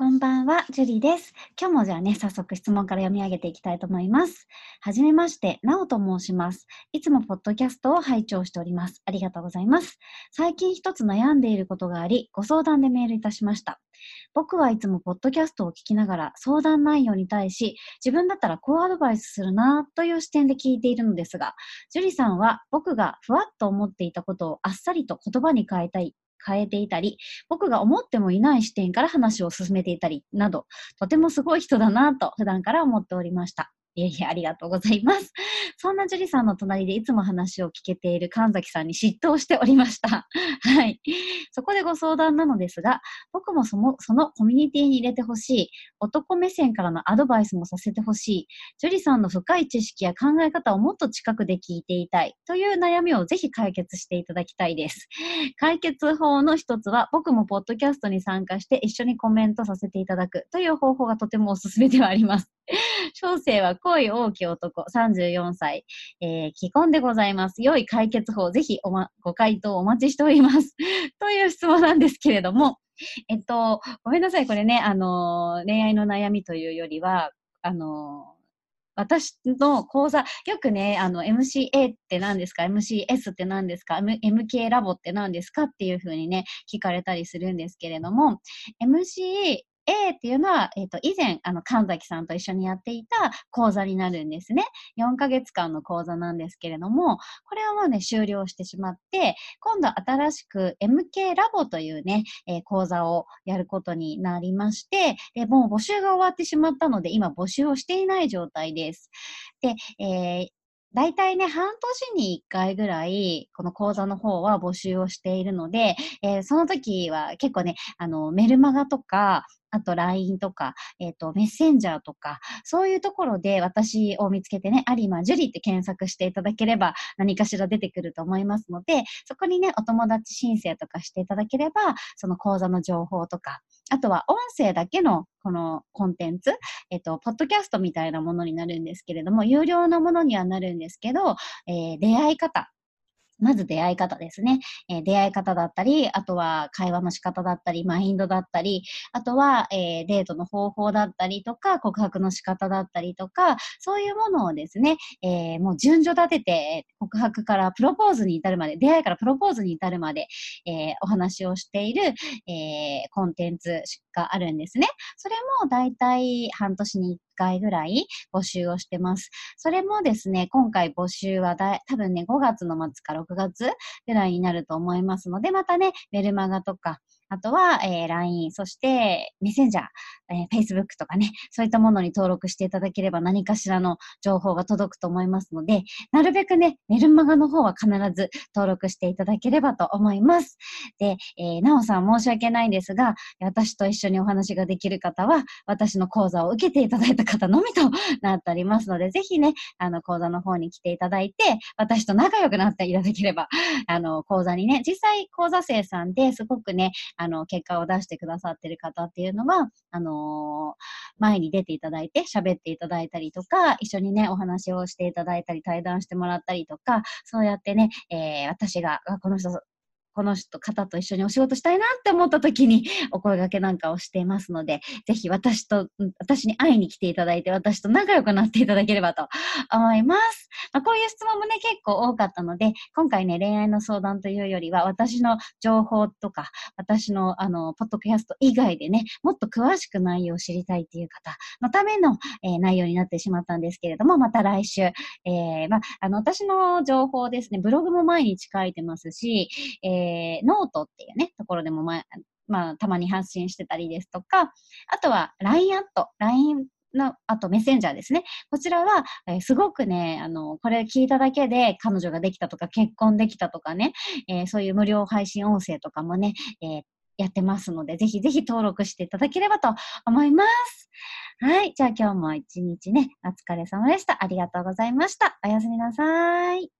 こんばんは、ジュリです。今日もじゃあね、早速質問から読み上げていきたいと思います。はじめまして、なおと申します。いつもポッドキャストを拝聴しております。ありがとうございます。最近一つ悩んでいることがあり、ご相談でメールいたしました。僕はいつもポッドキャストを聞きながら相談内容に対し自分だったらこうアドバイスするなという視点で聞いているのですが、ジュリさんは僕がふわっと思っていたことをあっさりと言葉に変えたい変えていたり、僕が思ってもいない視点から話を進めていたりなど、とてもすごい人だなと普段から思っておりました。いえいえ、ありがとうございます。そんな樹里さんの隣でいつも話を聞けている神崎さんに嫉妬しておりました。はい。そこでご相談なのですが、僕もそのそのコミュニティに入れてほしい、男目線からのアドバイスもさせてほしい、樹里さんの深い知識や考え方をもっと近くで聞いていたいという悩みをぜひ解決していただきたいです。解決法の一つは、僕もポッドキャストに参加して一緒にコメントさせていただくという方法がとてもおすすめではあります。小生は恋大きい男、34歳、えー、既婚でございます。良い解決法、ぜひお、ま、ご回答お待ちしております。という質問なんですけれども、えっと、ごめんなさい、これね、あの、恋愛の悩みというよりは、あの私の講座、よくね、あの、MCA って何ですか ?MCS って何ですか？M、?MK ラボって何ですか？っていうふうにね、聞かれたりするんですけれども、MCA A っていうのは、えっ、ー、と、以前、あの、神崎さんと一緒にやっていた講座になるんですね。4ヶ月間の講座なんですけれども、これはもうね、終了してしまって、今度新しく MK ラボというね、えー、講座をやることになりまして、で、もう募集が終わってしまったので、今募集をしていない状態です。で、えー大体ね、半年に1回ぐらい、この講座の方は募集をしているので、えー、その時は結構ね、あの、メルマガとか、あと LINE とか、えっ、ー、と、メッセンジャーとか、そういうところで私を見つけてね、有馬樹里って検索していただければ何かしら出てくると思いますので、そこにね、お友達申請とかしていただければ、その講座の情報とか、あとは音声だけのこのコンテンツ、えっと、ポッドキャストみたいなものになるんですけれども、有料なものにはなるんですけど、えー、出会い方、まず出会い方ですね。えー、出会い方だったり、あとは会話の仕方だったり、マインドだったり、あとは、えー、デートの方法だったりとか、告白の仕方だったりとか、そういうものをですね、えー、もう順序立てて、告白からプロポーズに至るまで、出会いからプロポーズに至るまで、えお話をしている、えコンテンツがあるんですね。それも大体半年に1回ぐらい募集をしてます。それもですね、今回募集はだ多分ね、5月の末か6月ぐらいになると思いますので、またね、メルマガとか、あとは、えー、LINE、そしてメッセンジャー、えー、Facebook とかね、そういったものに登録していただければ何かしらの情報が届くと思いますので、なるべくね、メルマガの方は必ず登録していただければと思います。で、えー、なおさん申し訳ないんですが、私と一緒にお話ができる方は、私の講座を受けていただいた方のみとなっておりますので、ぜひね、あの、講座の方に来ていただいて、私と仲良くなっていただければ、あの、講座にね、実際講座生さんですごくね、あの、結果を出してくださってる方っていうのは、あの、前に出ていただいて、喋っていただいたりとか、一緒にね、お話をしていただいたり、対談してもらったりとか、そうやってね、えー、私が、この人この人、方と一緒にお仕事したいなって思った時に お声掛けなんかをしていますので、ぜひ私と、私に会いに来ていただいて、私と仲良くなっていただければと思います。まあ、こういう質問もね、結構多かったので、今回ね、恋愛の相談というよりは、私の情報とか、私の、あの、ポッドキャスト以外でね、もっと詳しく内容を知りたいっていう方のための、えー、内容になってしまったんですけれども、また来週、えー、まあ、あの、私の情報ですね、ブログも毎日書いてますし、えー、えノートっていうね、ところでもま、まあ、たまに発信してたりですとか、あとは LINE アット、LINE の、あとメッセンジャーですね。こちらは、えー、すごくね、あの、これ聞いただけで彼女ができたとか結婚できたとかね、えー、そういう無料配信音声とかもね、えー、やってますので、ぜひぜひ登録していただければと思います。はい。じゃあ今日も一日ね、お疲れ様でした。ありがとうございました。おやすみなさい。